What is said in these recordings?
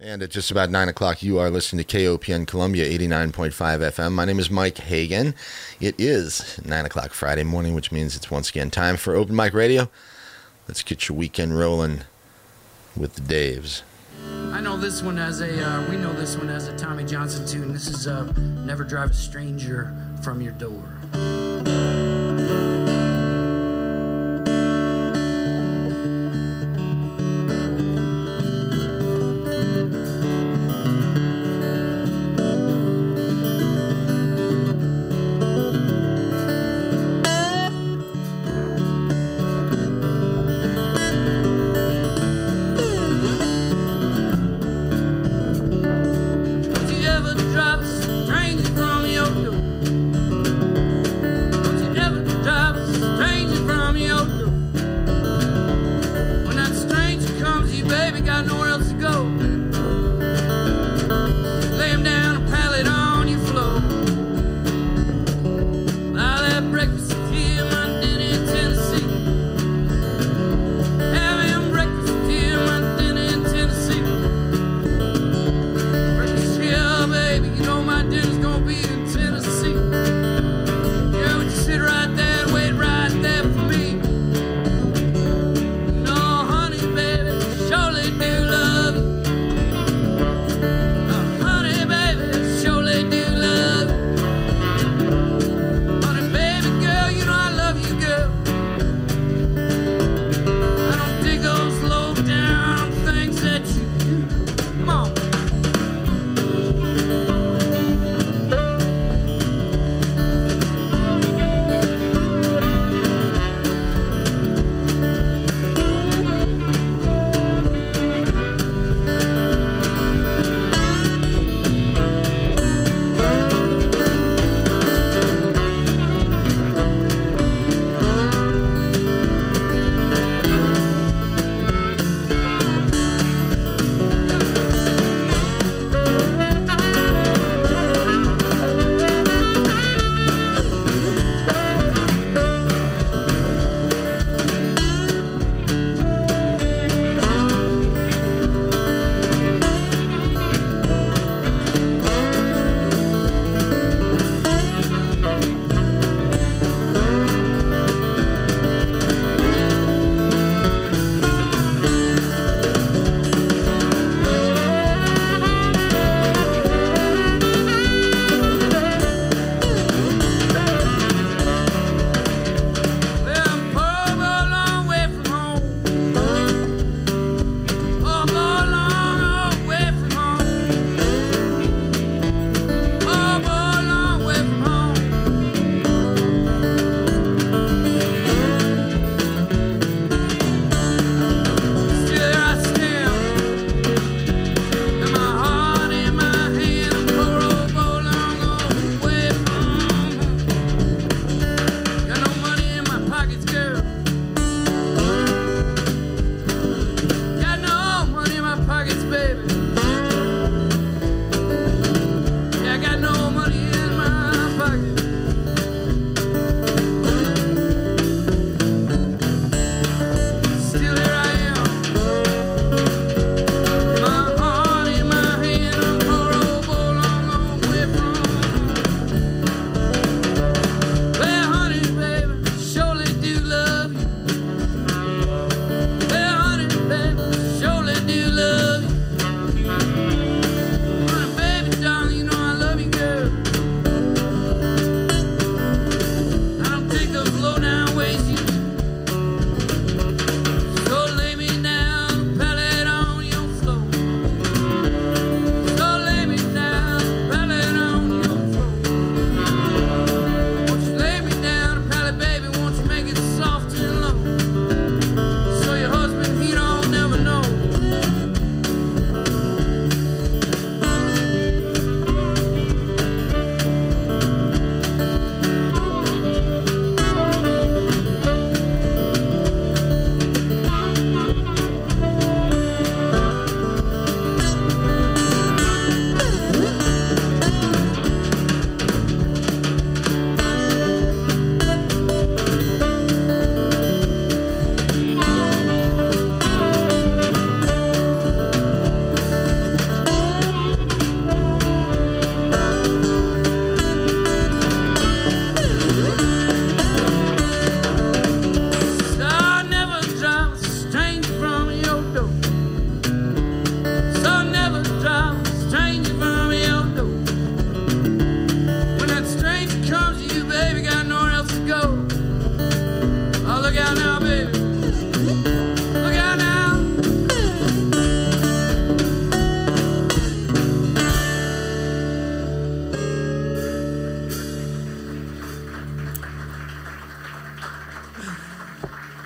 And at just about 9 o'clock, you are listening to KOPN Columbia 89.5 FM. My name is Mike Hagan. It is 9 o'clock Friday morning, which means it's once again time for Open Mic Radio. Let's get your weekend rolling with the Daves. I know this one as a, uh, we know this one as a Tommy Johnson tune. This is uh, Never drive a stranger from your door,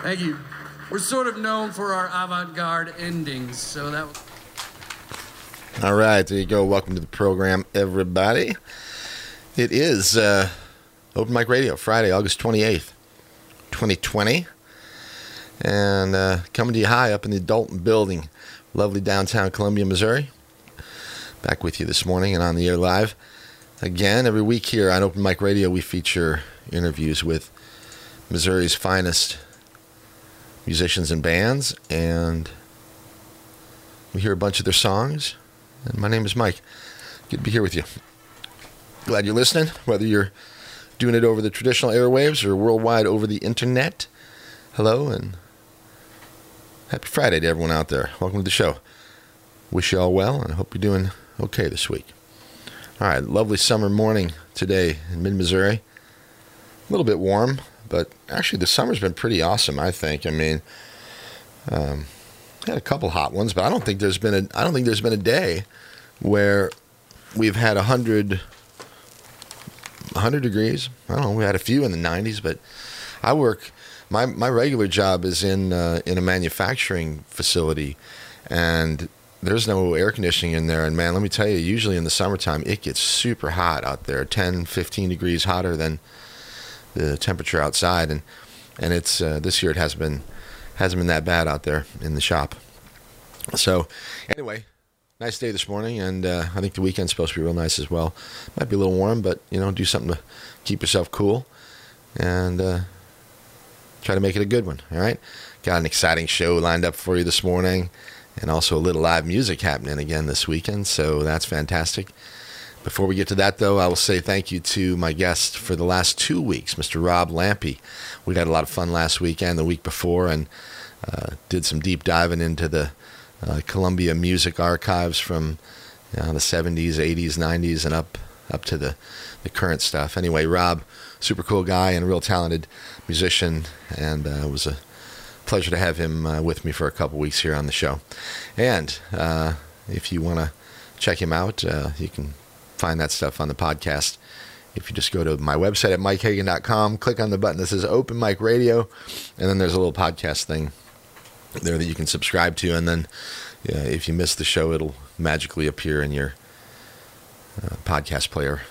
Thank you. We're sort of known for our avant-garde endings, so that. All right, there you go. Welcome to the program, everybody. It is uh, Open Mic Radio, Friday, August 28th, 2020. And uh, coming to you high up in the Dalton building, lovely downtown Columbia, Missouri. Back with you this morning and on the air live. Again, every week here on Open Mic Radio, we feature interviews with Missouri's finest musicians and bands, and we hear a bunch of their songs. And my name is Mike. Good to be here with you. Glad you're listening, whether you're doing it over the traditional airwaves or worldwide over the internet. Hello and happy Friday to everyone out there. Welcome to the show. Wish you all well and I hope you're doing okay this week. All right, lovely summer morning today in mid Missouri. A little bit warm, but actually the summer's been pretty awesome, I think. I mean, um, had a couple hot ones, but I don't think there's been a I don't think there's been a day where we've had a hundred 100 degrees. I don't know. We had a few in the 90s, but I work. My my regular job is in uh, in a manufacturing facility, and there's no air conditioning in there. And man, let me tell you, usually in the summertime, it gets super hot out there 10, 15 degrees hotter than the temperature outside. And and it's uh, this year it hasn't been hasn't been that bad out there in the shop. So anyway, nice day this morning, and uh, I think the weekend's supposed to be real nice as well. Might be a little warm, but you know, do something to keep yourself cool, and uh, try to make it a good one. All right, got an exciting show lined up for you this morning, and also a little live music happening again this weekend. So that's fantastic. Before we get to that, though, I will say thank you to my guest for the last two weeks, Mr. Rob Lampe. We had a lot of fun last weekend, the week before, and uh, did some deep diving into the uh, Columbia music archives from you know, the 70s, 80s, 90s, and up up to the, the current stuff. Anyway, Rob, super cool guy and a real talented musician, and uh, it was a pleasure to have him uh, with me for a couple weeks here on the show. And uh, if you want to check him out, uh, you can find that stuff on the podcast. If you just go to my website at mikehagan.com, click on the button that says Open Mic Radio, and then there's a little podcast thing there that you can subscribe to, and then yeah, if you miss the show, it'll magically appear in your uh, podcast player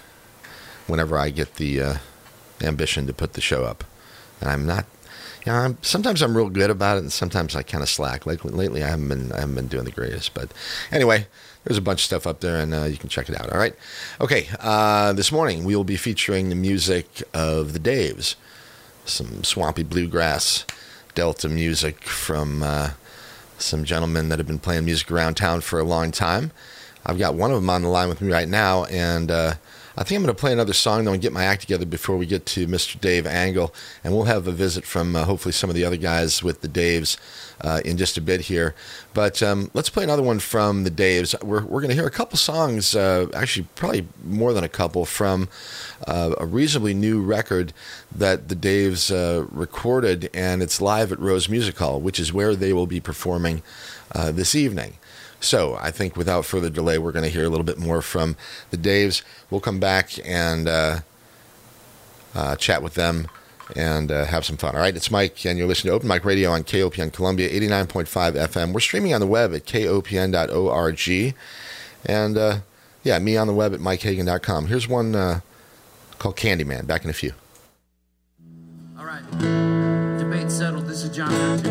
whenever I get the uh, ambition to put the show up. And I'm not, you know, I'm, sometimes I'm real good about it, and sometimes I kind of slack. Like lately, I haven't been, I haven't been doing the greatest. But anyway, there's a bunch of stuff up there, and uh, you can check it out. All right, okay. Uh, this morning we will be featuring the music of the Daves, some swampy bluegrass Delta music from uh, some gentlemen that have been playing music around town for a long time. I've got one of them on the line with me right now, and uh, I think I'm going to play another song though and get my act together before we get to Mr. Dave Angle, and we'll have a visit from uh, hopefully some of the other guys with the Daves uh, in just a bit here. But um, let's play another one from the Daves. We're we're going to hear a couple songs, uh, actually probably more than a couple from uh, a reasonably new record that the Daves uh, recorded, and it's live at Rose Music Hall, which is where they will be performing uh, this evening. So I think without further delay, we're going to hear a little bit more from the Daves. We'll come back and uh, uh, chat with them and uh, have some fun. All right, it's Mike, and you're listening to Open Mic Radio on KOPN Columbia 89.5 FM. We're streaming on the web at kopn.org. And uh, yeah, me on the web at mikehagan.com. Here's one uh, called Candyman. Back in a few. All right. Debate settled. This is John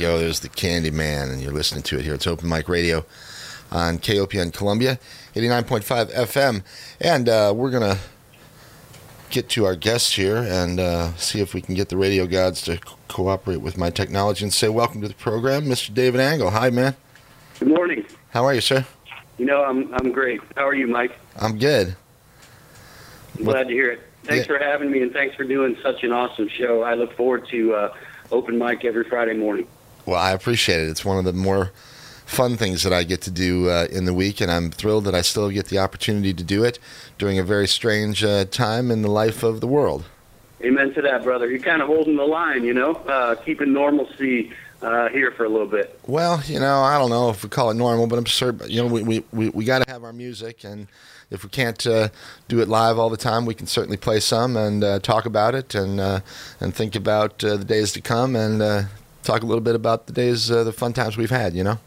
right, go. There's the Candy Man, and you're listening to it here. It's Open Mic Radio on KOPN Columbia, 89.5 FM. And uh, we're going to get to our guests here and uh, see if we can get the radio gods to co- cooperate with my technology and say welcome to the program, Mr. David Angle. Hi, man. Good morning. How are you, sir? You know, I'm I'm great. How are you, Mike? I'm good. I'm glad to hear it. Thanks Yeah. for having me, and thanks for doing such an awesome show. I look forward to uh, open mic every Friday morning. Well, I appreciate it. It's one of the more fun things that I get to do uh, in the week, and I'm thrilled that I still get the opportunity to do it during a very strange uh, time in the life of the world. Amen to that, brother. You're kind of holding the line, you know, uh, keeping normalcy uh, here for a little bit. Well, you know, I don't know if we call it normal, but I'm sure, you know, we, we, we, we got to have our music, and if we can't uh, do it live all the time, we can certainly play some and uh, talk about it and uh, and think about uh, the days to come and uh, talk a little bit about the days, uh, the fun times we've had, you know?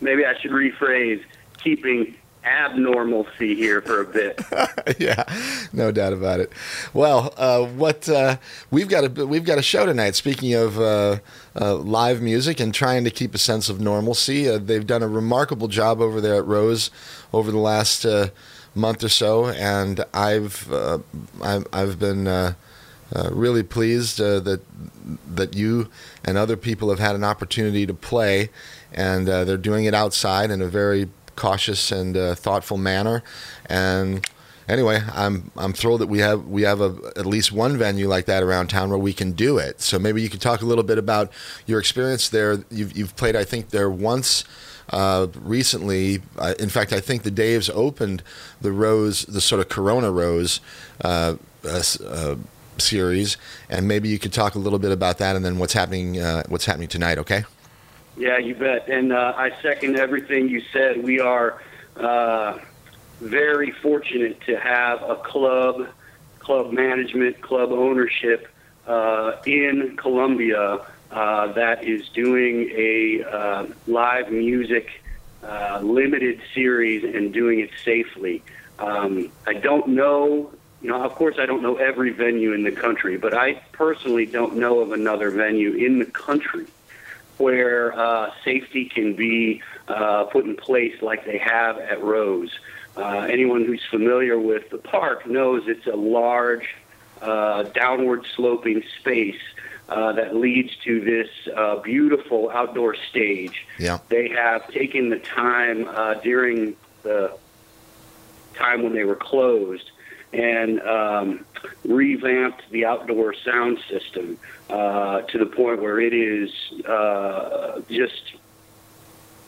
Maybe I should rephrase keeping abnormalcy here for a bit. yeah, no doubt about it. Well, uh, what uh, we've got a we've got a show tonight. Speaking of uh, uh, live music and trying to keep a sense of normalcy, uh, they've done a remarkable job over there at Rose over the last uh, month or so, and I've uh, I've, I've been. Uh, really pleased uh, that that you and other people have had an opportunity to play, and uh, they're doing it outside in a very cautious and uh, thoughtful manner. And anyway, I'm I'm thrilled that we have we have a, at least one venue like that around town where we can do it. So maybe you could talk a little bit about your experience there. You've you've played, I think, there once. Uh, recently, uh, in fact, I think the Daves opened the Rose, the sort of Corona Rose uh, uh, series, and maybe you could talk a little bit about that, and then what's happening, uh, what's happening tonight. Okay? Yeah, you bet. And uh, I second everything you said. We are uh, very fortunate to have a club, club management, club ownership uh, in Columbia uh, that is doing a uh, live music limited series and doing it safely. Um, I don't know, you know, of course, I don't know every venue in the country, but I personally don't know of another venue in the country where uh, safety can be uh, put in place like they have at Rose. Uh, anyone who's familiar with the park knows it's a large, uh, downward sloping space uh, that leads to this uh, beautiful outdoor stage. Yeah. They have taken the time uh, during the time when they were closed and um, revamped the outdoor sound system uh, to the point where it is uh, just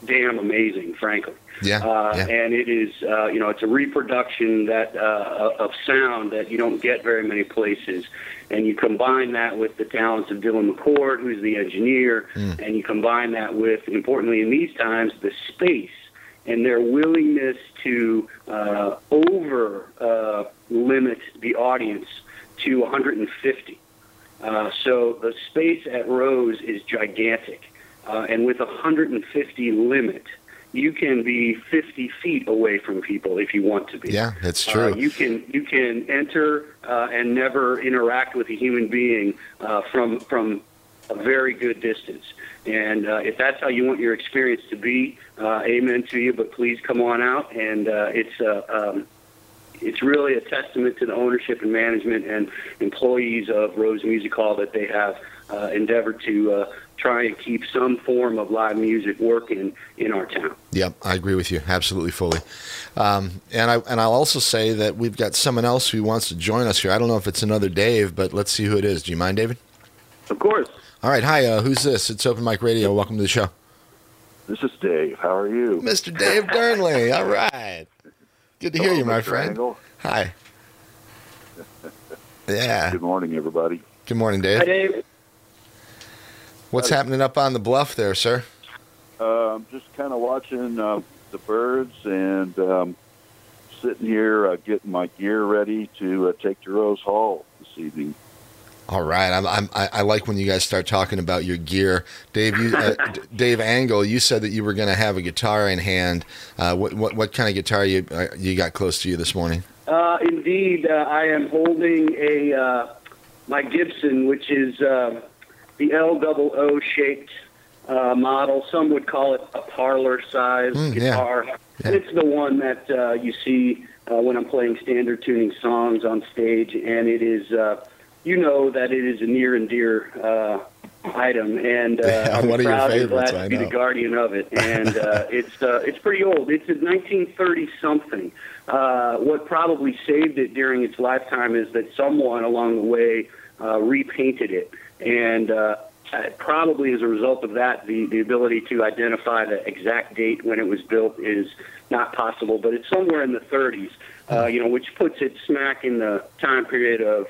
damn amazing, frankly. Yeah, Uh, yeah. And it is, uh, you know, it's a reproduction that uh, of sound that you don't get very many places. And you combine that with the talents of Dylan McCord, who's the engineer, Mm. and you combine that with, importantly in these times, the space and their willingness to uh, over uh, limit the audience to 150. Uh, so the space at Rose is gigantic, uh, and with a 150 limit, you can be 50 feet away from people if you want to be. Yeah, that's Uh, true. you can you can enter uh, and never interact with a human being uh, from from a very good distance. And uh, if that's how you want your experience to be, uh, amen to you. But please come on out, and uh, it's uh, um, it's really a testament to the ownership and management and employees of Rose Music Hall that they have uh, endeavored to uh, try and keep some form of live music working in our town. Yep, I agree with you absolutely fully. Um, and I and I'll also say that we've got someone else who wants to join us here. I don't know if it's another Dave, but let's see who it is. Do you mind, David? Of course. All right, hi. Uh, who's this? It's Open Mic Radio. Welcome to the show, This is Dave. How are you? Mr. Dave Durnley. All right, good to hear you, my Mr. friend. Angle. Hi. Yeah. Good morning, everybody. Good morning, Dave. Hi, Dave. Dave. What's happening up on the bluff there, sir? Uh, I'm just kind of watching uh, the birds and um, sitting here uh, getting my gear ready to uh, take to Rose Hall this evening. All right, I'm, I'm, I like when you guys start talking about your gear, Dave. You, uh, D- Dave Angle, you said that you were going to have a guitar in hand. Uh, what, what what kind of guitar you uh, you got close to you this morning? Uh, indeed, uh, I am holding a uh, my Gibson, which is uh, the L double O shaped uh, model. Some would call it a parlor size Mm, guitar. Yeah. It's the one that uh, you see uh, when I'm playing standard tuning songs on stage, and it is. You know that it is a near and dear uh, item, and uh, Yeah, I'm one of your proud and favorites, glad to be the guardian of it. And uh, it's uh, it's pretty old. It's a 1930 something. Uh, what probably saved it during its lifetime is that someone along the way uh, repainted it, and uh, uh, probably as a result of that, the the ability to identify the exact date when it was built is not possible. But it's somewhere in the 30s. Uh, you know, which puts it smack in the time period of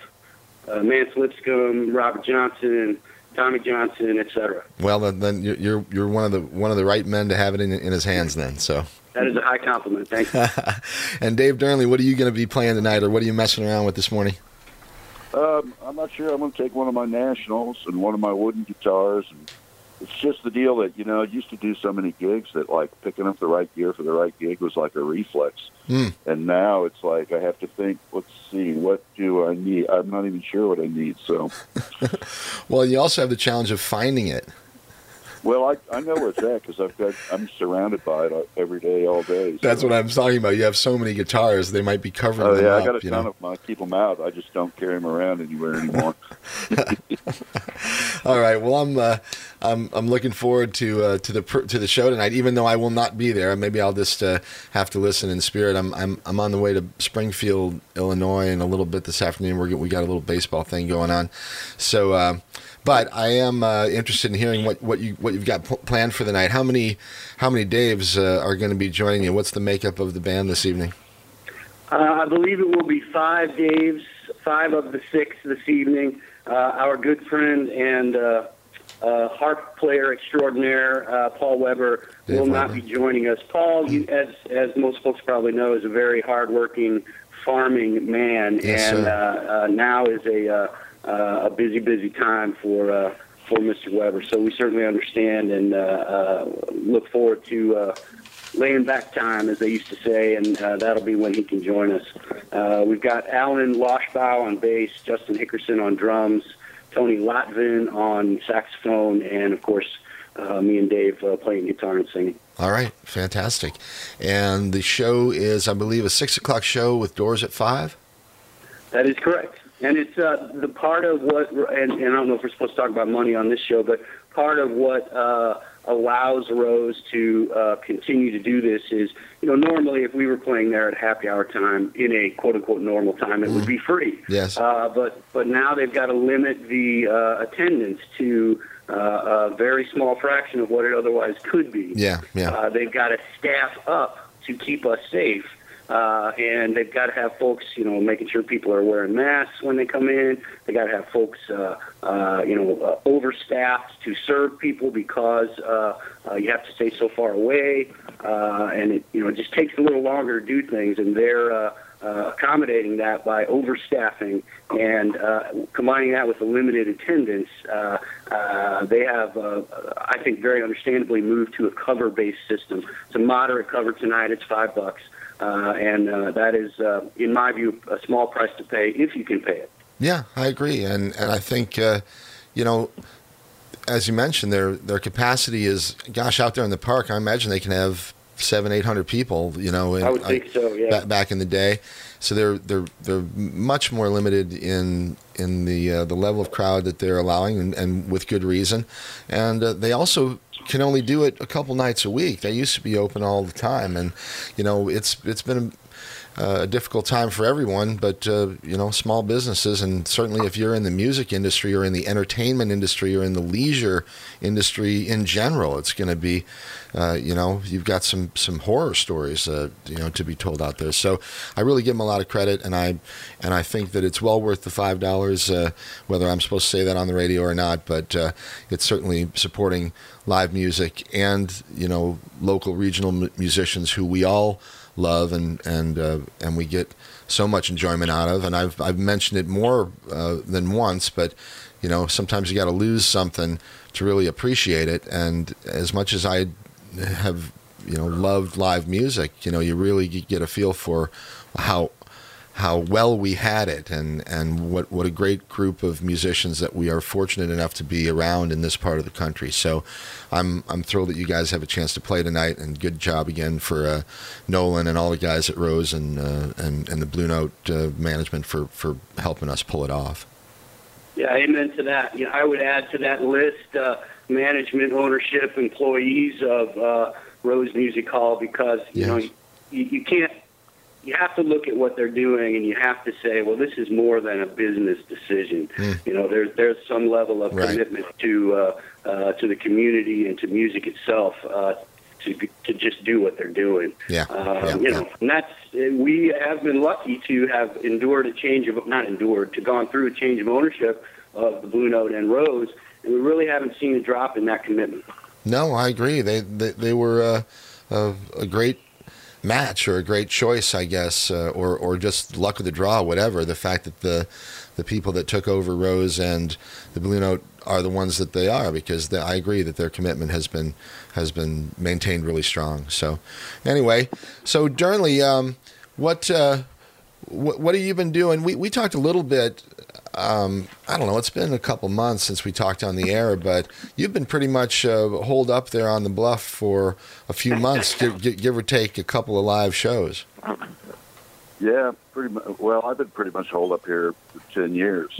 uh, Mance Lipscomb, Robert Johnson, Tommy Johnson, etc. Well, then, then you're- you're you're one of the one of the right men to have it in, in his hands. Then so. That is a high compliment. Thank you. and Dave Durnley, what are you going to be playing tonight, or what are you messing around with this morning? Um, I'm not sure. I'm going to take one of my nationals and one of my wooden guitars. And it's just the deal that you know, I used to do so many gigs that like picking up the right gear for the right gig was like a reflex. Hmm. And now it's like I have to think. Let's see, what do I need? I'm not even sure what I need. So, Well, you also have the challenge of finding it. Well, I I know where it's at because I've got I'm surrounded by it every day, all day. So. That's what I'm talking about. You have so many guitars; they might be covering Oh them yeah, up. I got a ton know? of them. I keep them out. I just don't carry them around anywhere anymore. All right. Well, I'm uh, I'm I'm looking forward to uh, to the to the show tonight. Even though I will not be there, maybe I'll just uh, have to listen in spirit. I'm I'm I'm on the way to Springfield, Illinois, in a little bit this afternoon. We're we got a little baseball thing going on, so. But I am uh, interested in hearing what, what you what you've got pl- planned for the night. How many how many Daves uh, are going to be joining you? What's the makeup of the band this evening? Uh, I believe it will be five Daves, five of the six this evening. Uh, our good friend and uh, uh, harp player extraordinaire, uh, Paul Weber, Dave will not be joining us. Paul, you, as as most folks probably know, is a very hardworking farming man, Yes, and uh, uh, now is a uh, a busy, busy time for. Uh, for Mr. Weber, so we certainly understand and uh, uh, look forward to uh, laying back time, as they used to say, and uh, that'll be when he can join us. Uh, we've got Alan Loshbaugh on bass, Justin Hickerson on drums, Tony Latvin on saxophone, and of course uh, me and Dave uh, playing guitar and singing. All right, fantastic. And the show is, I believe, a six o'clock show with doors at five. That is correct. And it's uh, the part of what, and, and I don't know if we're supposed to talk about money on this show, but part of what uh, allows Rose to uh, continue to do this is, you know, normally if we were playing there at happy hour time in a quote unquote normal time, it would be free. Yes. Uh, but but now they've got to limit the uh, attendance to uh, a very small fraction of what it otherwise could be. Yeah, yeah. Uh, they've got to staff up to keep us safe. Uh, and they've got to have folks, you know, making sure people are wearing masks when they come in. They got to have folks, uh, uh, you know, uh, overstaffed to serve people because uh, uh, you have to stay so far away, uh, and it, you know, it just takes a little longer to do things. And they're uh, uh, accommodating that by overstaffing and uh, combining that with a limited attendance. Uh, uh, they have, uh, I think, very understandably moved to a cover-based system. It's a moderate cover tonight. It's five bucks. And uh, that is, uh, in my view, a small price to pay if you can pay it. Yeah, I agree, and and I think, uh, you know, as you mentioned, their their capacity is, gosh, out there in the park. I imagine they can have seven, eight hundred people. You know, in, I would think so. Yeah. ba- back in the day. So they're they're they're much more limited in in the uh, the level of crowd that they're allowing, and, and with good reason. And uh, they also can only do it a couple nights a week. They used to be open all the time, and you know it's it's been a, a difficult time for everyone, but uh, you know small businesses, and certainly if you're in the music industry or in the entertainment industry or in the leisure industry in general, it's going to be uh, you know you've got some some horror stories uh, you know to be told out there. So I really give them a lot of credit, and I and I think that it's well worth the five dollars, uh, whether I'm supposed to say that on the radio or not. But uh, it's certainly supporting live music and you know local regional mu- musicians who we all love and and uh, and we get so much enjoyment out of. And I've I've mentioned it more uh, than once, but you know sometimes you got to lose something to really appreciate it. And as much as I have you know loved live music, you know you really get a feel for how how well we had it and and what what a great group of musicians that we are fortunate enough to be around in this part of the country. So I'm I'm thrilled that you guys have a chance to play tonight and good job again for uh, Nolan and all the guys at Rose and uh, and and the Blue Note uh, management for for helping us pull it off. Yeah, amen to that. You know, I would add to that list uh, management, ownership, employees of uh, Rose Music Hall because you know you, you can't. You have to look at what they're doing, and you have to say, "Well, this is more than a business decision." Mm. You know, there's there's some level of Right. commitment to uh, uh, to the community and to music itself uh, to to just do what they're doing. Yeah, Um, yeah, you know, and that's we have been lucky to have endured a change of not endured to gone through a change of ownership of the Blue Note and Rose, and we really haven't seen a drop in that commitment. No, I agree. They they, they were uh, a, a great match or a great choice, I guess, uh, or or just luck of the draw, whatever. The fact that the the people that took over Rose and the Blue Note are the ones that they are, because the, I agree that their commitment has been has been maintained really strong. So, anyway, so Durnley, um, what. Uh, what, what have you been doing? We, we talked a little bit. Um, I don't know. It's been a couple months since we talked on the air, but you've been pretty much uh, holed up there on the bluff for a few months, give, give, give or take a couple of live shows. Yeah, pretty much. Well, I've been pretty much holed up here for ten years.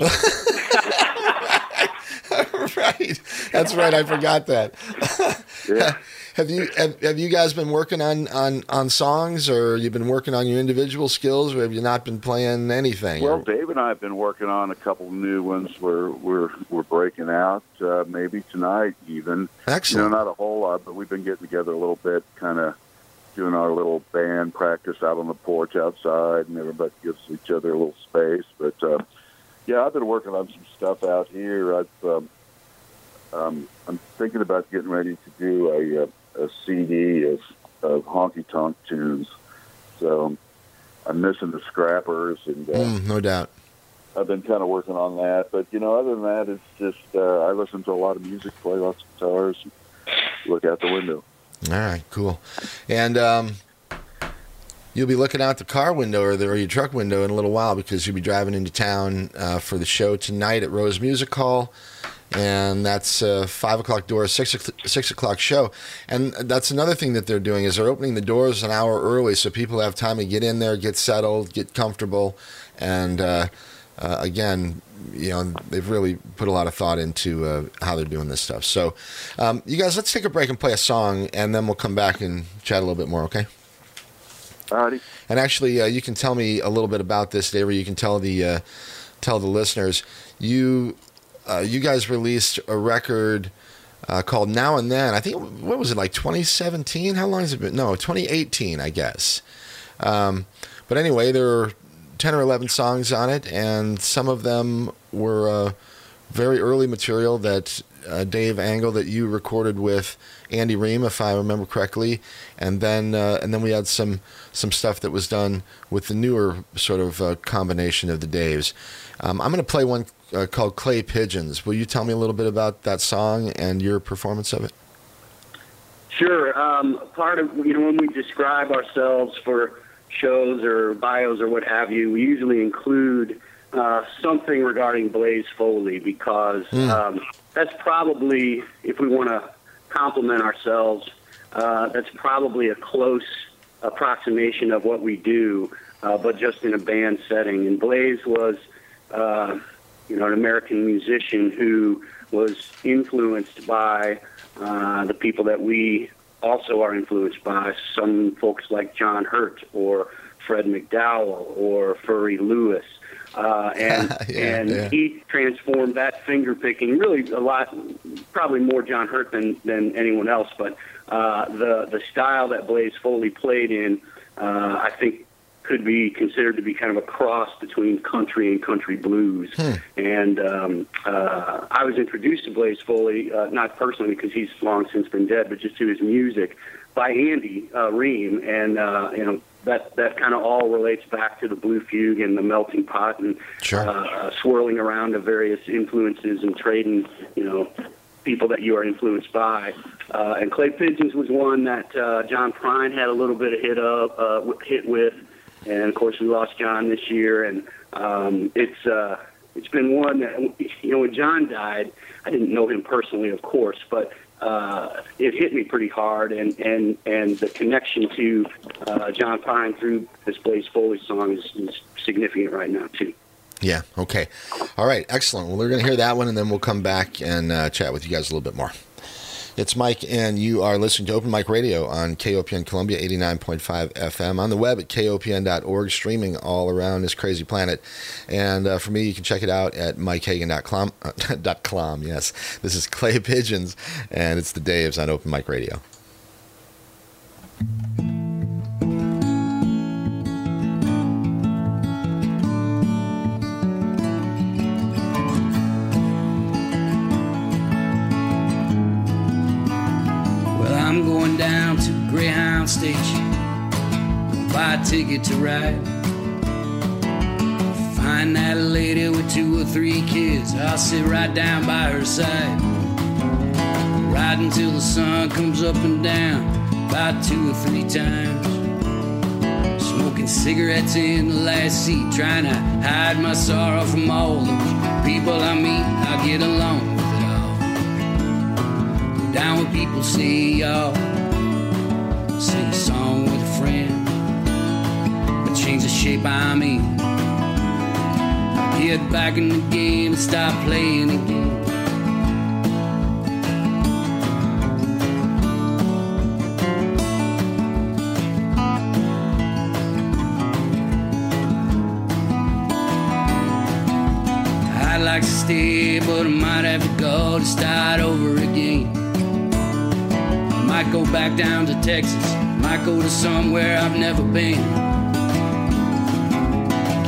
right. That's right. I forgot that. yeah. Have you have, have you guys been working on, on, on songs, or you've been working on your individual skills, or have you not been playing anything? Well, Dave and I have been working on a couple new ones. We're we're we're breaking out uh, maybe tonight even. You know, not a whole lot, but we've been getting together a little bit, kind of doing our little band practice out on the porch outside, and everybody gives each other a little space. But uh, yeah, I've been working on some stuff out here. I've um, um, I'm thinking about getting ready to do a, uh, a CD of, of honky tonk tunes. So I'm missing the scrappers, and uh, Mm, no doubt. I've been kind of working on that. But you know, other than that, it's just uh, I listen to a lot of music, play lots of guitars, look out the window. All right, cool. And um, you'll be looking out the car window or, the, or your truck window in a little while because you'll be driving into town uh, for the show tonight at Rose Music Hall. And that's uh, five o'clock door, six six o'clock show, and that's another thing that they're doing is they're opening the doors an hour early so people have time to get in there, get settled, get comfortable, and uh, uh, again, you know, they've really put a lot of thought into uh, how they're doing this stuff. So, um, you guys, let's take a break and play a song, and then we'll come back and chat a little bit more. Okay? Alrighty. And actually, uh, you can tell me a little bit about this, David. You can tell the uh, tell the listeners. You uh, you guys released a record uh, called Now and Then. I think what was it like 2017? How long has it been? No, 2018, I guess. Um, but anyway, there are 10 or 11 songs on it, and some of them were uh, very early material that uh, Dave Angle that you recorded with Andy Ream, if I remember correctly, and then uh, and then we had some some stuff that was done with the newer sort of uh, combination of the Daves. Um, I'm going to play one uh, called Clay Pigeons. Will you tell me a little bit about that song and your performance of it? Sure. Um, part of you know when we describe ourselves for shows or bios or what have you, we usually include uh, something regarding Blaze Foley because mm. um, that's probably, if we want to compliment ourselves, uh, that's probably a close approximation of what we do, uh, but just in a band setting. And Blaze was, uh, you know, an American musician who was influenced by uh, the people that we also are influenced by some folks like John Hurt or Fred McDowell or Furry Lewis. Uh, and yeah, and yeah. he transformed that finger picking really a lot, probably more John Hurt than, than anyone else. But uh, the the style that Blaze Foley played in, uh, I think, could be considered to be kind of a cross between country and country blues. Hmm. And um, uh, I was introduced to Blaze Foley, uh, not personally because he's long since been dead, but just to his music by Andy uh, Ream. And, uh, you know, that, that kind of all relates back to the Blue Fugue and the melting pot and sure. uh, swirling around of various influences and trading, you know, people that you are influenced by. Uh, and Clay Pigeons was one that uh, John Prine had a little bit of hit of uh, hit with and of course we lost John this year, and um, it's uh, it's been one that you know when John died, I didn't know him personally, of course, but uh, it hit me pretty hard, and and and the connection to uh, John Prine through this Blaze Foley song is, is significant right now too. Yeah. Okay. All right. Excellent. Well, we're going to hear that one, and then we'll come back and uh, chat with you guys a little bit more. It's Mike, and you are listening to Open Mic Radio on KOPN Columbia 89.5 FM, on the web at kopn.org, streaming all around this crazy planet. And uh, for me, you can check it out at mikehagan.com. Uh, yes, this is Clay Pigeons, and it's the Daves on Open Mic Radio. Greyhound station, buy a ticket to ride. Find that lady with two or three kids, I'll sit right down by her side. Ride until the sun comes up and down, about two or three times. Smoking cigarettes in the last seat, trying to hide my sorrow from all the people I meet. I get along with it all. Down with people see y'all sing a song with a friend, but change the shape I'm in. Get back in the game and stop playing again. I'd like to stay, but I might have to go to start over again. Might go back down to Texas, might go to somewhere I've never been.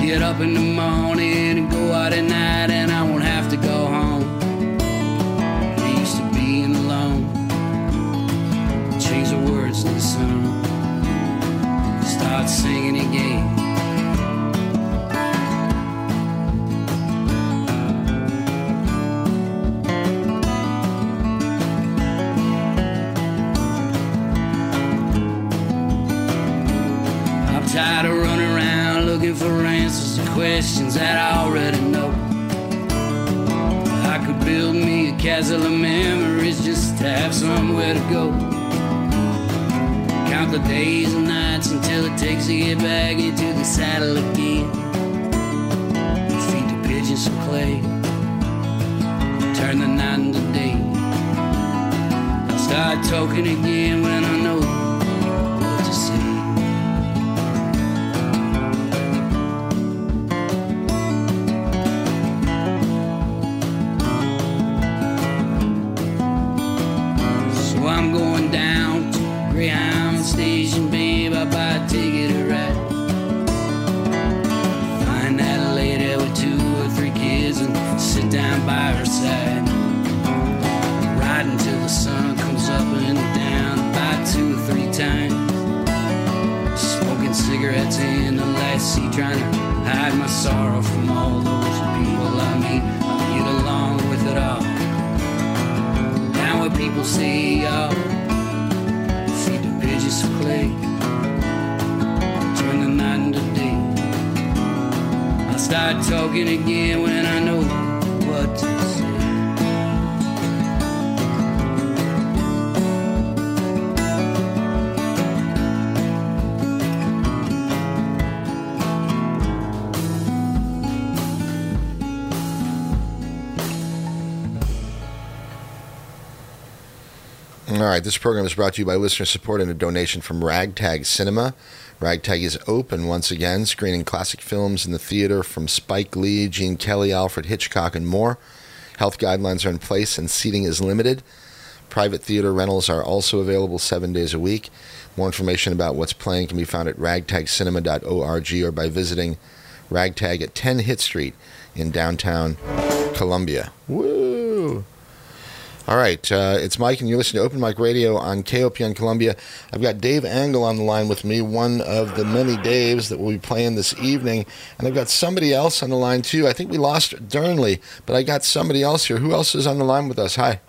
Get up in the morning and go out at night, and I won't have to go home. I used to being alone. Change the words to the song. Start singing again. Questions that I already know. I could build me a castle of memories just to have somewhere to go. Count the days and nights until it takes to get back into the saddle again. Feed the pigeons some clay. Turn the night into day. I'll start talking again when I know the trying to hide my sorrow from all those people I meet. I get along with it all. Now what people say, y'all, feed the pigeons some clay, turn the night into day. I start talking again when I know right, this program is brought to you by listener support and a donation from Ragtag Cinema. Ragtag is open once again, screening classic films in the theater from Spike Lee, Gene Kelly, Alfred Hitchcock, and more. Health guidelines are in place and seating is limited. Private theater rentals are also available seven days a week. More information about what's playing can be found at ragtagcinema.org or by visiting Ragtag at 10 Hitt Street in downtown Columbia. Woo! All right, uh, it's Mike, and you're listening to Open Mic Radio on KOPN Columbia. I've got Dave Angle on the line with me, one of the many Daves that will be playing this evening. And I've got somebody else on the line, too. I think we lost Durnley, but I got somebody else here. Who else is on the line with us? Hi.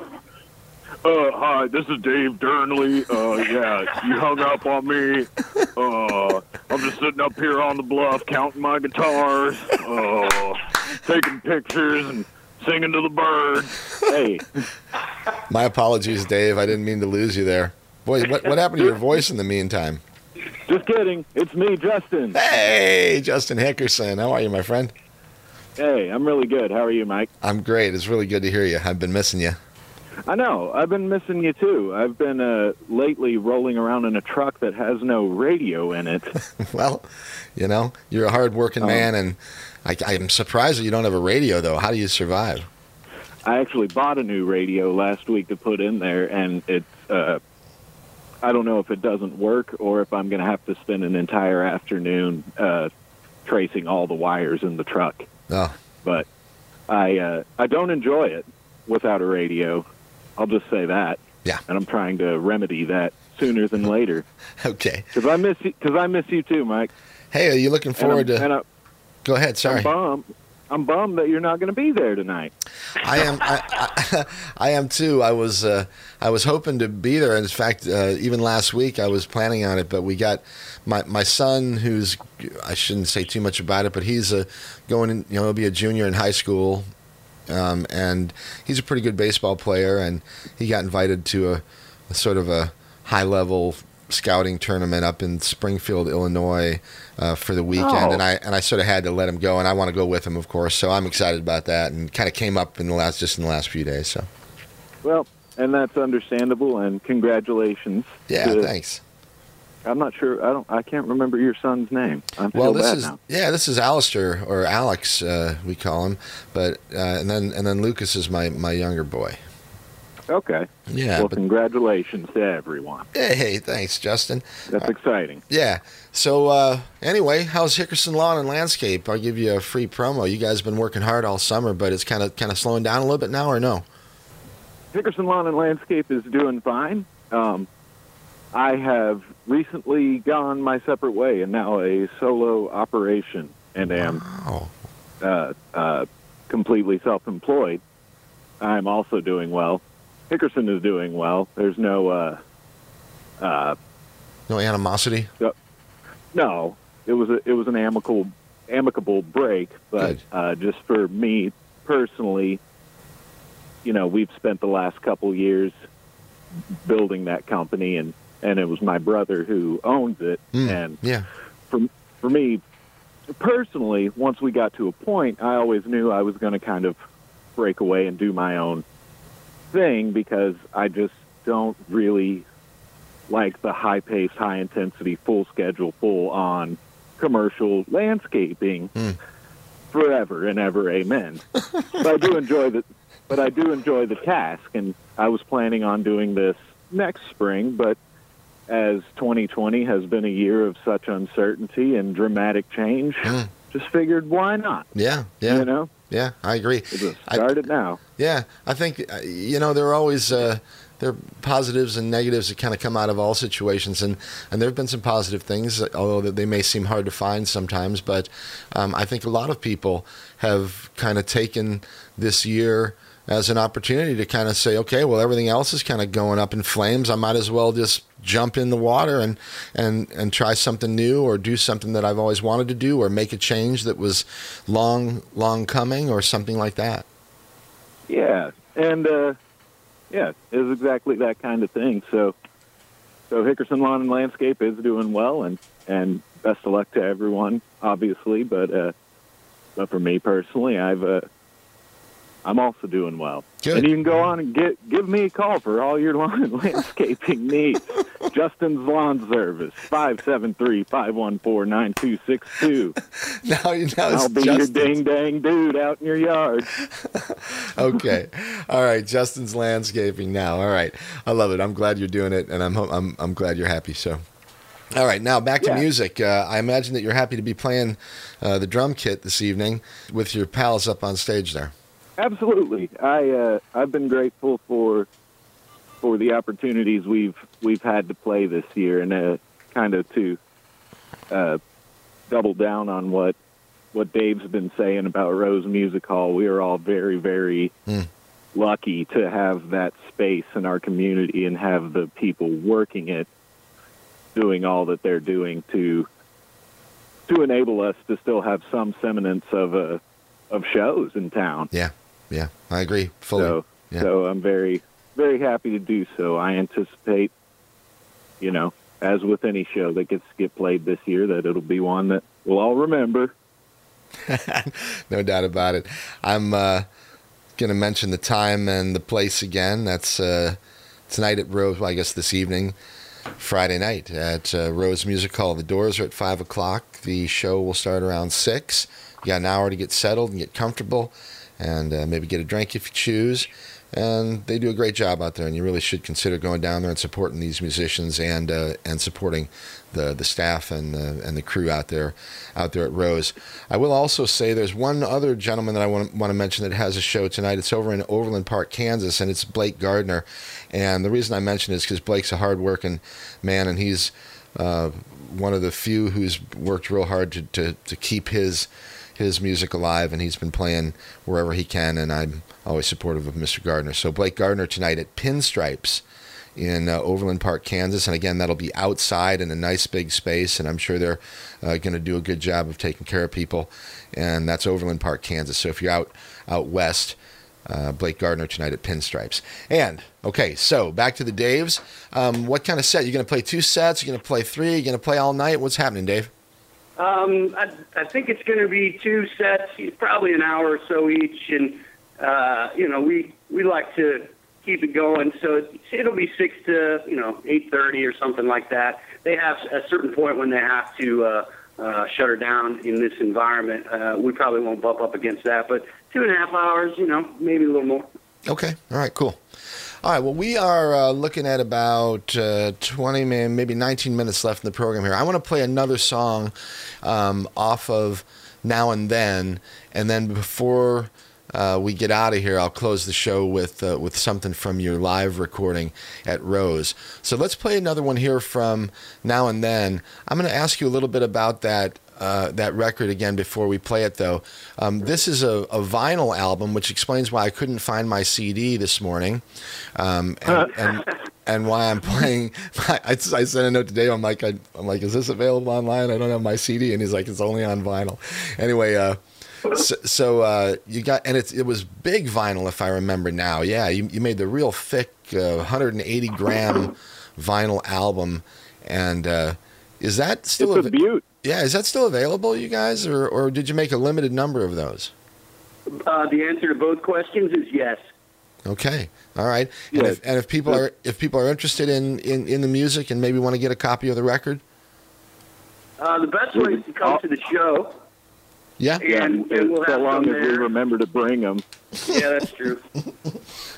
Uh, hi, this is Dave Durnley. Uh, yeah, you hung up on me. Uh, I'm just sitting up here on the bluff counting my guitars, uh, taking pictures and singing to the birds. Hey, My apologies, Dave. I didn't mean to lose you there. Boy, what, what happened to your voice in the meantime? just kidding. It's me, Justin. Hey, Justin Hickerson. How are you, my friend? Hey, I'm really good. How are you, Mike? I'm great. It's really good to hear you. I've been missing you. I know. I've been missing you too. I've been uh, lately rolling around in a truck that has no radio in it. Well, you know, you're a hard-working Oh. man, and I, I'm surprised that you don't have a radio, though. How do you survive? I actually bought a new radio last week to put in there, and it's. Uh, I don't know if it doesn't work or if I'm going to have to spend an entire afternoon uh, tracing all the wires in the truck. Oh, But I uh, I don't enjoy it without a radio. I'll just say that. Yeah. And I'm trying to remedy that sooner than later okay. because I miss you. Because I miss you too, Mike. Hey, are you looking forward to? I, Go ahead. Sorry. I'm bummed. I'm bummed that you're not going to be there tonight. I am. I, I, I am too. I was. Uh, I was hoping to be there. In fact, uh, even last week I was planning on it, but we got my my son, who's I shouldn't say too much about it, but he's uh, going. In, you know, he'll be a junior in high school, um, and he's a pretty good baseball player, and he got invited to a, a sort of a high level scouting tournament up in Springfield, Illinois, uh, for the weekend, Oh. and I and I sort of had to let him go, and I want to go with him, of course. So I'm excited about that, and kind of came up in the last just in the last few days. So Well, and that's understandable. And congratulations. yeah, to- thanks. I'm not sure. I don't. I can't remember your son's name. I feel Well, this bad is now. yeah, this is Alistair or Alex, uh, we call him, but uh, and then and then Lucas is my my younger boy. Okay. Yeah, well, but congratulations to everyone. hey, hey, thanks, Justin. That's exciting. Yeah. So uh, anyway, how's Hickerson Lawn and Landscape? I'll give you a free promo. You guys have been working hard all summer, but it's kind of kind of slowing down a little bit now, or no? Hickerson Lawn and Landscape is doing fine. Um, I have recently gone my separate way and now a solo operation and am Oh, uh, uh, completely self-employed. I'm also doing well. Hickerson is doing well. There's no, uh, uh, no animosity. no, it was a, it was an amicable, amicable break, but uh, just for me personally, you know, we've spent the last couple years building that company, and and it was my brother who owns it, Mm, and yeah. for for me personally, once we got to a point, I always knew I was going to kind of break away and do my own thing because I just don't really like the high paced, high intensity, full schedule, full on commercial landscaping Hmm. forever and ever. Amen. but I do enjoy the but I do enjoy the task, and I was planning on doing this next spring, but as 2020 has been a year of such uncertainty and dramatic change, Hmm. just figured why not? Yeah. Yeah. You know, Yeah. I agree. We'll just I- start it now. Yeah, I think uh, you know there are always uh, there are positives and negatives that kind of come out of all situations, and and there have been some positive things, although that they may seem hard to find sometimes. But um, I think a lot of people have kind of taken this year as an opportunity to kind of say, okay, well everything else is kind of going up in flames. I might as well just jump in the water and and and try something new or do something that I've always wanted to do or make a change that was long long coming or something like that. Yeah, and uh, yeah, it was exactly that kind of thing. So, so Hickerson Lawn and Landscape is doing well, and and best of luck to everyone, obviously. But uh, but for me personally, I've uh, I'm also doing well. Good. And you can go on and get give me a call for all your lawn and landscaping needs. Justin's Lawn Service, 573-514-9262. Now, you now it's I'll be Justin's. your ding dang dude out in your yard. okay, all right. Justin's landscaping now. All right, I love it. I'm glad you're doing it, and I'm I'm I'm glad you're happy. So, all right, now back to Yeah. music. Uh, I imagine that you're happy to be playing uh, the drum kit this evening with your pals up on stage there. Absolutely. I uh, I've been grateful for for the opportunities we've we've had to play this year, and uh, kind of to uh, double down on what what Dave's been saying about Rose Music Hall. We are all very very Hmm. lucky to have that space in our community and have the people working it doing all that they're doing to to enable us to still have some semblance of uh, of shows in town. Yeah, I agree fully. So, Yeah. so I'm very, very happy to do so. I anticipate, you know, as with any show that gets get played this year, that it'll be one that we'll all remember. no doubt about it. I'm uh, going to mention the time and the place again. That's uh, tonight at Rose. Well, I guess this evening, Friday night at uh, Rose Music Hall. The doors are at five o'clock. The show will start around six. You got an hour to get settled and get comfortable, and uh, maybe get a drink if you choose. And they do a great job out there, and you really should consider going down there and supporting these musicians and uh, and supporting the the staff and the and the crew out there out there at Rose. I will also say there's one other gentleman that I want want to mention that has a show tonight. It's over in Overland Park, Kansas, and it's Blake Gardner. And the reason I mention it is because Blake's a hardworking man, and he's uh, one of the few who's worked real hard to, to, to keep his his music alive, and he's been playing wherever he can. And I'm always supportive of Mr. Gardner. So Blake Gardner tonight at Pinstripes in uh, Overland Park, Kansas. And again, that'll be outside in a nice big space, and I'm sure they're uh, going to do a good job of taking care of people. And that's Overland Park, Kansas. So if you're out out west, uh, Blake Gardner tonight at Pinstripes. And okay, so back to the Daves. Um, what kind of set? You're going to play two sets? You're going to play three? You're going to play all night? What's happening, Dave? Um, I, I think it's going to be two sets, probably an hour or so each, and uh, you know we we like to keep it going, so it, it'll be six to you know eight thirty or something like that. They have a certain point when they have to uh, uh, shut her down in this environment. Uh, we probably won't bump up against that, but two and a half hours, you know, maybe a little more. Okay. All right. Cool. All right. Well, we are uh, looking at about uh, 20, man, maybe 19 minutes left in the program here. I want to play another song um, off of Now and Then. And then before uh, we get out of here, I'll close the show with, uh, with something from your live recording at Rose. So let's play another one here from Now and Then. I'm going to ask you a little bit about that uh, that record again before we play it, though. Um, this is a, a vinyl album, which explains why I couldn't find my CD this morning. Um, and, and and why I'm playing. I, I sent a note today. I'm like, I, am like, is this available online? I don't have my CD, and he's like, it's only on vinyl. Anyway, uh, so, so uh, you got, and it's it was big vinyl if I remember now. Yeah, you, you made the real thick, uh, 180 gram vinyl album, and uh, is that still it's a beaut. Yeah, is that still available, you guys, or or did you make a limited number of those? Uh, the answer to both questions is yes. Okay, all right. And, Yeah. if, and if people are if people are interested in, in, in the music and maybe want to get a copy of the record, Uh, the best way is to come to the show, yeah, and, and we'll so long them as we remember to bring them. Yeah, that's true.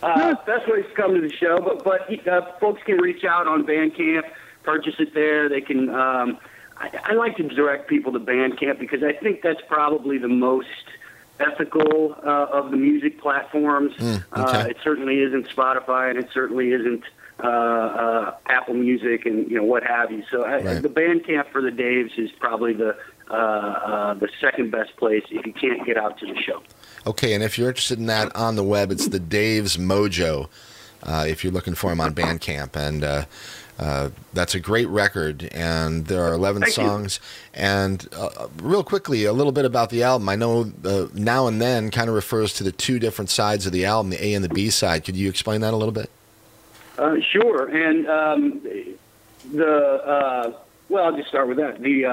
Uh, best way is to come to the show, but but uh, folks can reach out on Bandcamp, purchase it there. They can. Um, I, I like to direct people to Bandcamp because I think that's probably the most ethical uh, of the music platforms. Mm, uh, it certainly isn't Spotify, and it certainly isn't uh, uh, Apple Music, and you know what have you. So I, Right. the Bandcamp for the Daves is probably the uh, uh, the second best place if you can't get out to the show. Okay, and if you're interested in that on the web, it's the Dave's Mojo. Uh, if you're looking for him on Bandcamp, and uh, uh, that's a great record. And there are 11 Thank you. songs. And uh, real quickly, a little bit about the album. I know uh, now and then kind of refers to the two different sides of the album, the A and the B side. Could you explain that a little bit? Uh, sure, and um, the uh, well, I'll just start with that. The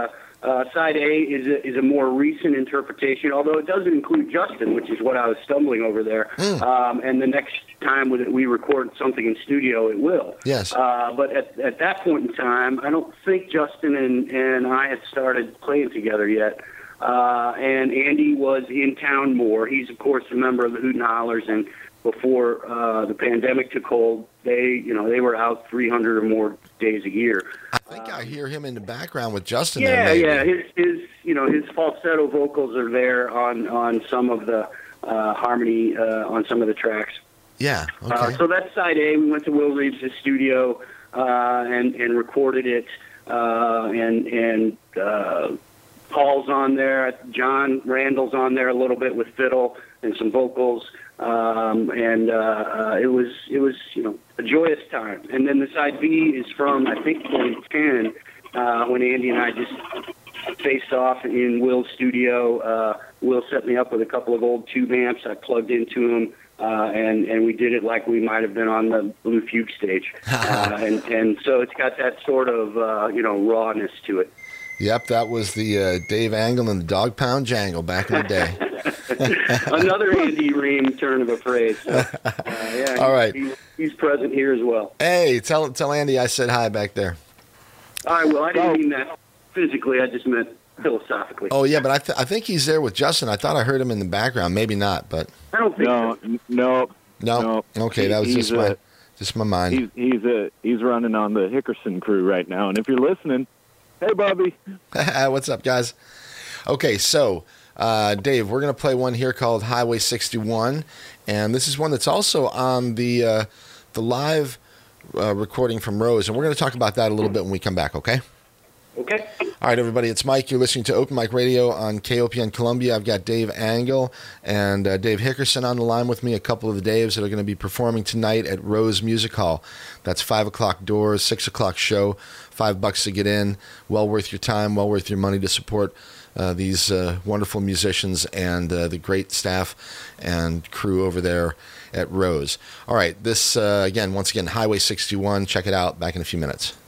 uh, side A is a, is a more recent interpretation, although it doesn't include Justin, which is what I was stumbling over there. Um, and the next time we we record something in studio, it will. Yes. Uh, but at, at that point in time, I don't think Justin and, and I had started playing together yet. Uh, and Andy was in town more. He's, of course, a member of the Hooten Hallers. And before uh, the pandemic took hold, they, you know, they were out 300 or more days a year. I think I hear him in the background with Justin. Yeah, yeah. His, his, you know, his falsetto vocals are there on on some of the uh, harmony uh, on some of the tracks. Yeah, Okay. Uh, so that's side A. We went to Will Reeves' studio uh, and and recorded it, uh, and and uh, Paul's on there. John Randall's on there a little bit with fiddle and some vocals, um, and uh, uh, it was it was you know a joyous time. And then the side B is from I think 2010 uh, when Andy and I just faced off in Will's studio. Uh, Will set me up with a couple of old tube amps. I plugged into them, uh, and and we did it like we might have been on the Blue Fugue stage. uh, and and so it's got that sort of uh, you know rawness to it. Yep, that was the uh, Dave Angle and the Dog Pound Jangle back in the day. Another Andy Rehm turn of a phrase. So, uh, yeah, All right. He's, he's present here as well. hey, tell tell Andy I said hi back there. All right. Well, I didn't mean that physically. I just meant philosophically. Oh yeah, but I th- I think he's there with Justin. I thought I heard him in the background. Maybe not, but I don't think No, so. no, no. No. Okay, that was He's, just my uh, just my mind. he's he's uh, he's running on the Hickerson crew right now. And if you're listening, hey, Bobby, What's up, guys? Okay, so uh, Dave, we're gonna play one here called Highway 61, and this is one that's also on the uh, the live uh, recording from Rose, and we're gonna talk about that a little bit when we come back. Okay. Okay. All right, everybody, it's Mike. You're listening to Open Mic Radio on KOPN Columbia. I've got Dave Angle and uh, Dave Hickerson on the line with me, a couple of the Daves that are going to be performing tonight at Rose Music Hall. That's 5 o'clock doors, 6 o'clock show, 5 bucks to get in. Well worth your time, well worth your money to support uh, these uh, wonderful musicians and uh, the great staff and crew over there at Rose. All right, this, uh, again, once again, Highway 61. Check it out. Back in a few minutes.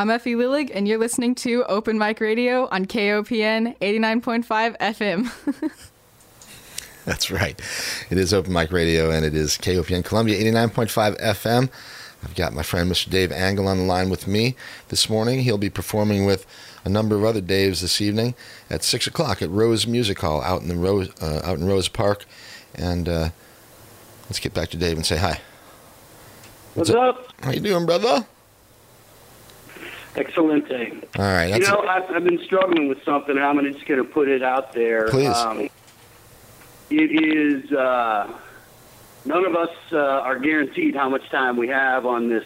I'm Effie Lillig, and you're listening to Open Mic Radio on KOPN 89.5 FM. That's right. It is Open Mic Radio, and it is KOPN Columbia 89.5 FM. I've got my friend Mr. Dave Angle on the line with me this morning. He'll be performing with a number of other Daves this evening at six o'clock at Rose Music Hall out in the Rose uh, out in Rose Park. And uh, let's get back to Dave and say hi. What's up? How you doing, brother? Excelente. All right. You know, I've, I've been struggling with something. and I'm just going to put it out there. Please. Um, it is. Uh, none of us uh, are guaranteed how much time we have on this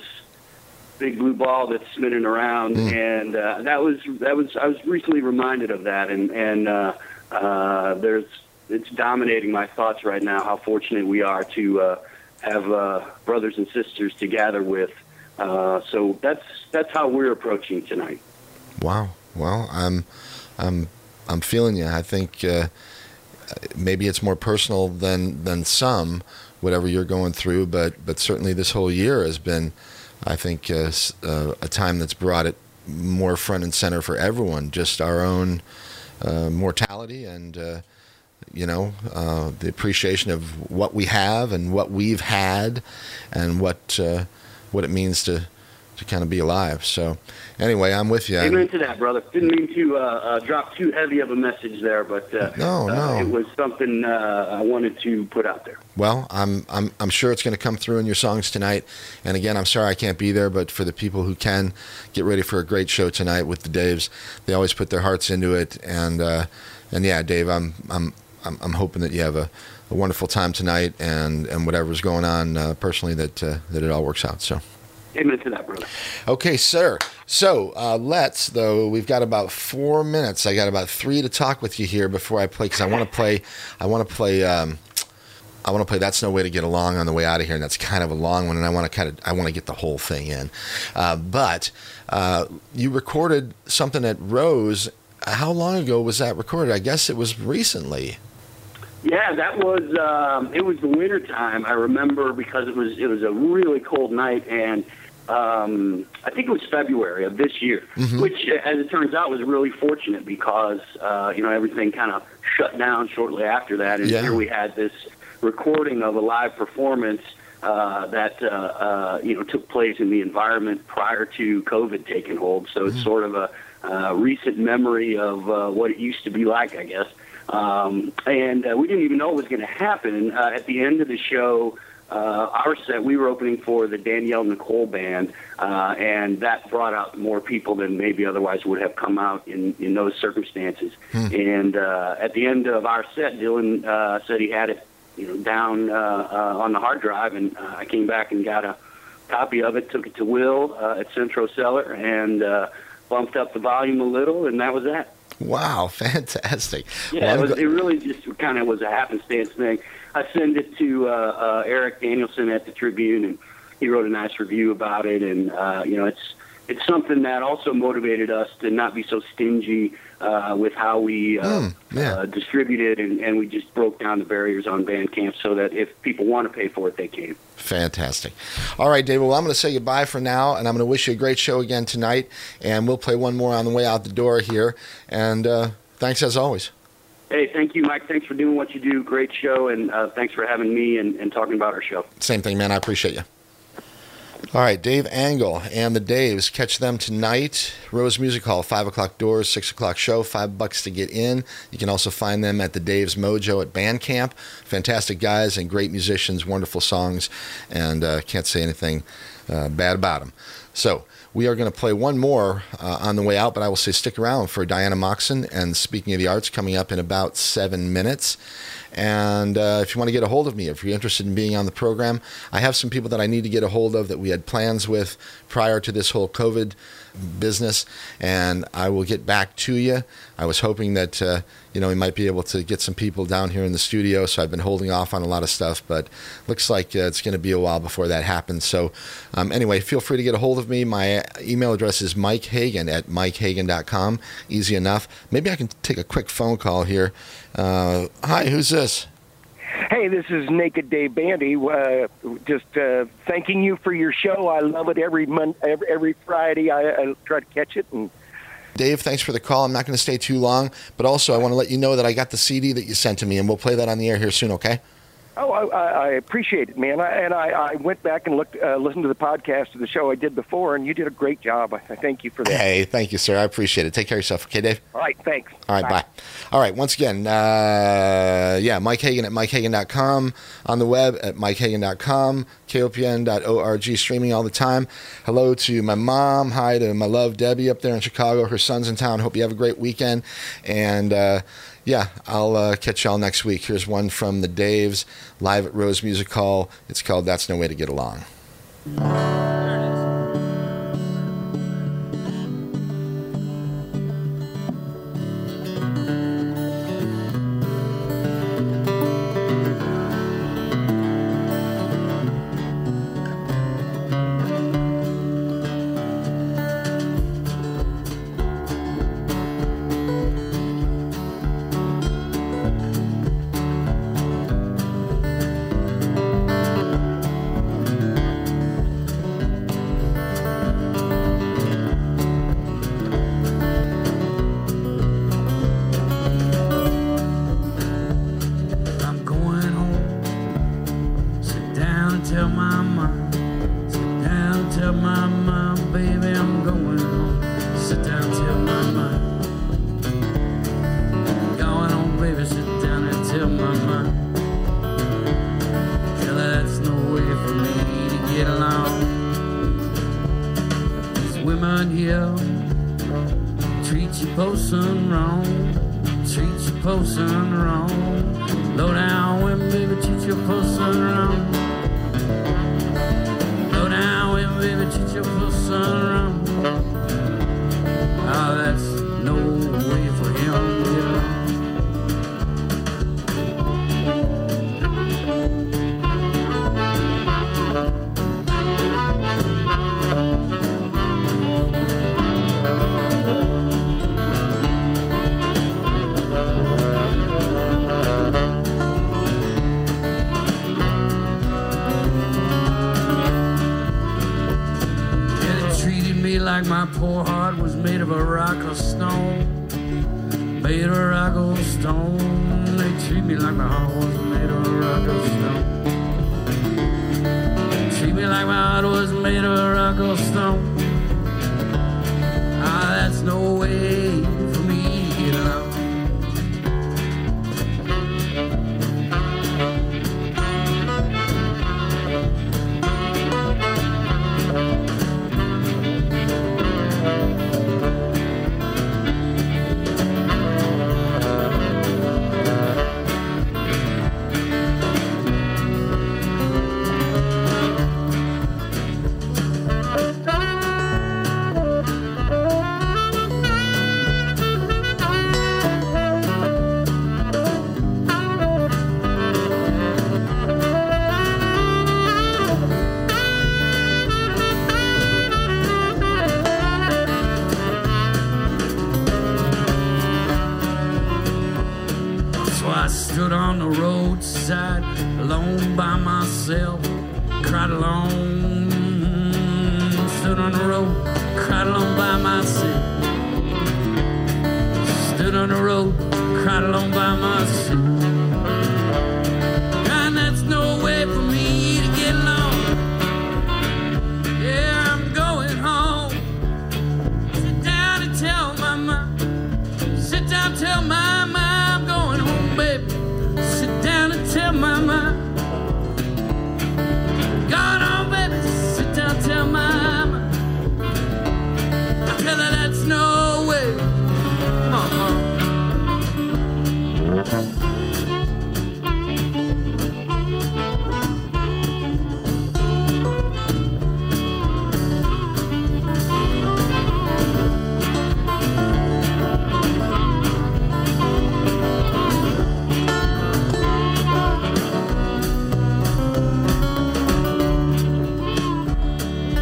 big blue ball that's spinning around, Mm. and uh, that was that was. I was recently reminded of that, and and uh, uh, there's it's dominating my thoughts right now. How fortunate we are to uh, have uh, brothers and sisters to gather with. Uh, so that's that's how we're approaching tonight. Wow. Well, I'm, I'm, I'm feeling you. I think uh, maybe it's more personal than than some, whatever you're going through. But but certainly this whole year has been, I think, uh, uh, a time that's brought it more front and center for everyone. Just our own uh, mortality and. You know, uh, the appreciation of what we have and what we've had, and what uh, what it means to to kind of be alive. So, anyway, I'm with you. Amen to that, brother. Didn't mean to uh, uh, drop too heavy of a message there, but uh, No, uh, no. it was something uh, I wanted to put out there. Well, I'm I'm I'm sure it's going to come through in your songs tonight. And again, I'm sorry I can't be there, but for the people who can, get ready for a great show tonight with the Daves. They always put their hearts into it, and uh, and yeah, Dave, I'm I'm I'm, I'm hoping that you have a, a wonderful time tonight, and and whatever's going on uh, personally, that uh, that it all works out. So. Amen to that, brother. Okay, sir. So uh, let's, though, we've got about four minutes. I got about three to talk with you here before I play, because I want to play, I want to play, um, I want to play That's No Way to Get Along on the way out of here, and that's kind of a long one, and I want to kind of, I want to get the whole thing in. Uh, but uh, you recorded something at Rose. How long ago was that recorded? I guess it was recently. Yeah, that was um, it was the winter time. I remember because it was it was a really cold night, and um, I think it was February of this year, which, as it turns out, was really fortunate because uh, you know everything kind of shut down shortly after that, and Yeah. here we had this recording of a live performance. Uh, that uh, uh, you know took place in the environment prior to COVID taking hold, so it's sort of a uh, recent memory of uh, what it used to be like, I guess. Um, and uh, we didn't even know it was going to happen. Uh, at the end of the show, uh, our set, we were opening for the Danielle Nicole Band, uh, and that brought out more people than maybe otherwise would have come out in, in those circumstances. And uh, at the end of our set, Dylan uh, said he had it, you know, down uh, uh, on the hard drive, and uh, I came back and got a copy of it, took it to Will uh, at Centro Cellar, and uh, bumped up the volume a little, and that was that. Wow, fantastic. Yeah, Well, it, was, it really just kind of was a happenstance thing. I sent it to uh, uh, Aarik Danielsen at the Tribune, and he wrote a nice review about it. And uh, you know, it's it's something that also motivated us to not be so stingy uh, with how we uh, Mm, yeah. uh, distribute it, and, and we just broke down the barriers on Bandcamp so that if people want to pay for it, they can. Fantastic. All right, David. Well, I'm going to say goodbye for now, and I'm going to wish you a great show again tonight. And we'll play one more on the way out the door here. And uh, thanks as always. Hey, thank you, Mike. Thanks for doing what you do. Great show, and uh, thanks for having me and, and talking about our show. Same thing, man. I appreciate you. All right, Dave Angle and the Daves. Catch them tonight. Rose Music Hall, 5 o'clock doors, 6 o'clock show, 5 bucks to get in. You can also find them at the Dave's Mojo at Bandcamp. Fantastic guys and great musicians, wonderful songs, and uh, can't say anything uh, bad about them. So, we are going to play one more uh, on the way out, but I will say stick around for Diana Moxon and Speaking of the Arts coming up in about seven minutes. And uh, if you want to get a hold of me, if you're interested in being on the program, I have some people that I need to get a hold of that we had plans with prior to this whole COVID business, and I will get back to you. I was hoping that uh, you know we might be able to get some people down here in the studio, so I've been holding off on a lot of stuff, but looks like uh, it's going to be a while before that happens. So um, anyway, feel free to get a hold of me. My email address is Mike Hagan at MikeHagan.com. Easy enough. Maybe I can take a quick phone call here. Uh, hi, who's this? Hey, this is Naked Dave Bandy. Uh, just uh, thanking you for your show. I love it every mon- every, every Friday. I, I try to catch it, and Dave, thanks for the call. I'm not going to stay too long, but also I want to let you know that I got the CD that you sent to me, and we'll play that on the air here soon. Okay? Oh, I, I I appreciate it, man. I, and I, I went back and looked, uh, listened to the podcast of the show I did before, and you did a great job. I, thank you for that. Hey, thank you, sir. I appreciate it. Take care of yourself. Okay, Dave. All right, thanks. All right, bye. All right, once again, uh, yeah, Mike Hagan at MikeHagan.com, on the web at MikeHagan.com, KOPN.org, streaming all the time. Hello to my mom. Hi to my love, Debbie, up there in Chicago. Her son's in town. Hope you have a great weekend. And uh, yeah, I'll uh, catch y'all next week. Here's one from the Daves live at Rose Music Hall. It's called That's No Way to Get Along.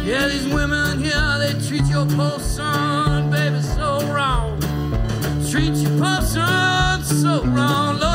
Yeah, these women here, they treat your poor son, baby, so wrong. Treat your poor son so wrong. Low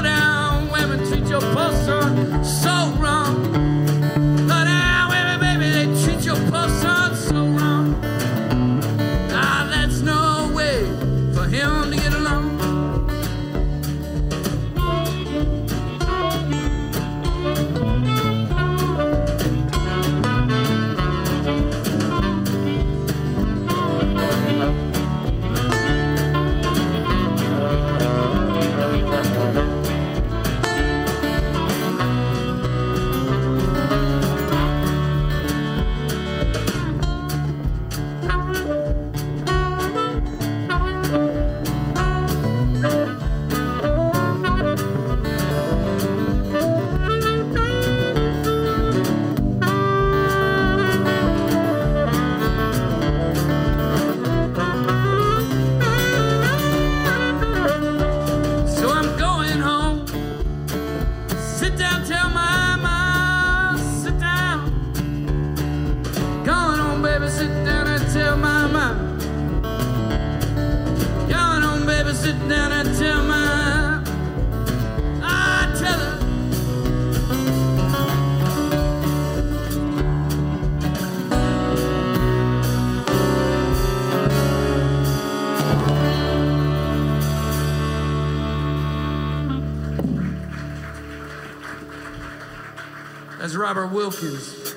Wilkins.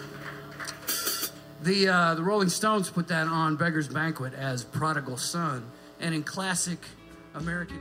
The, uh, the Rolling Stones put that on Beggar's Banquet as Prodigal Son. And in classic American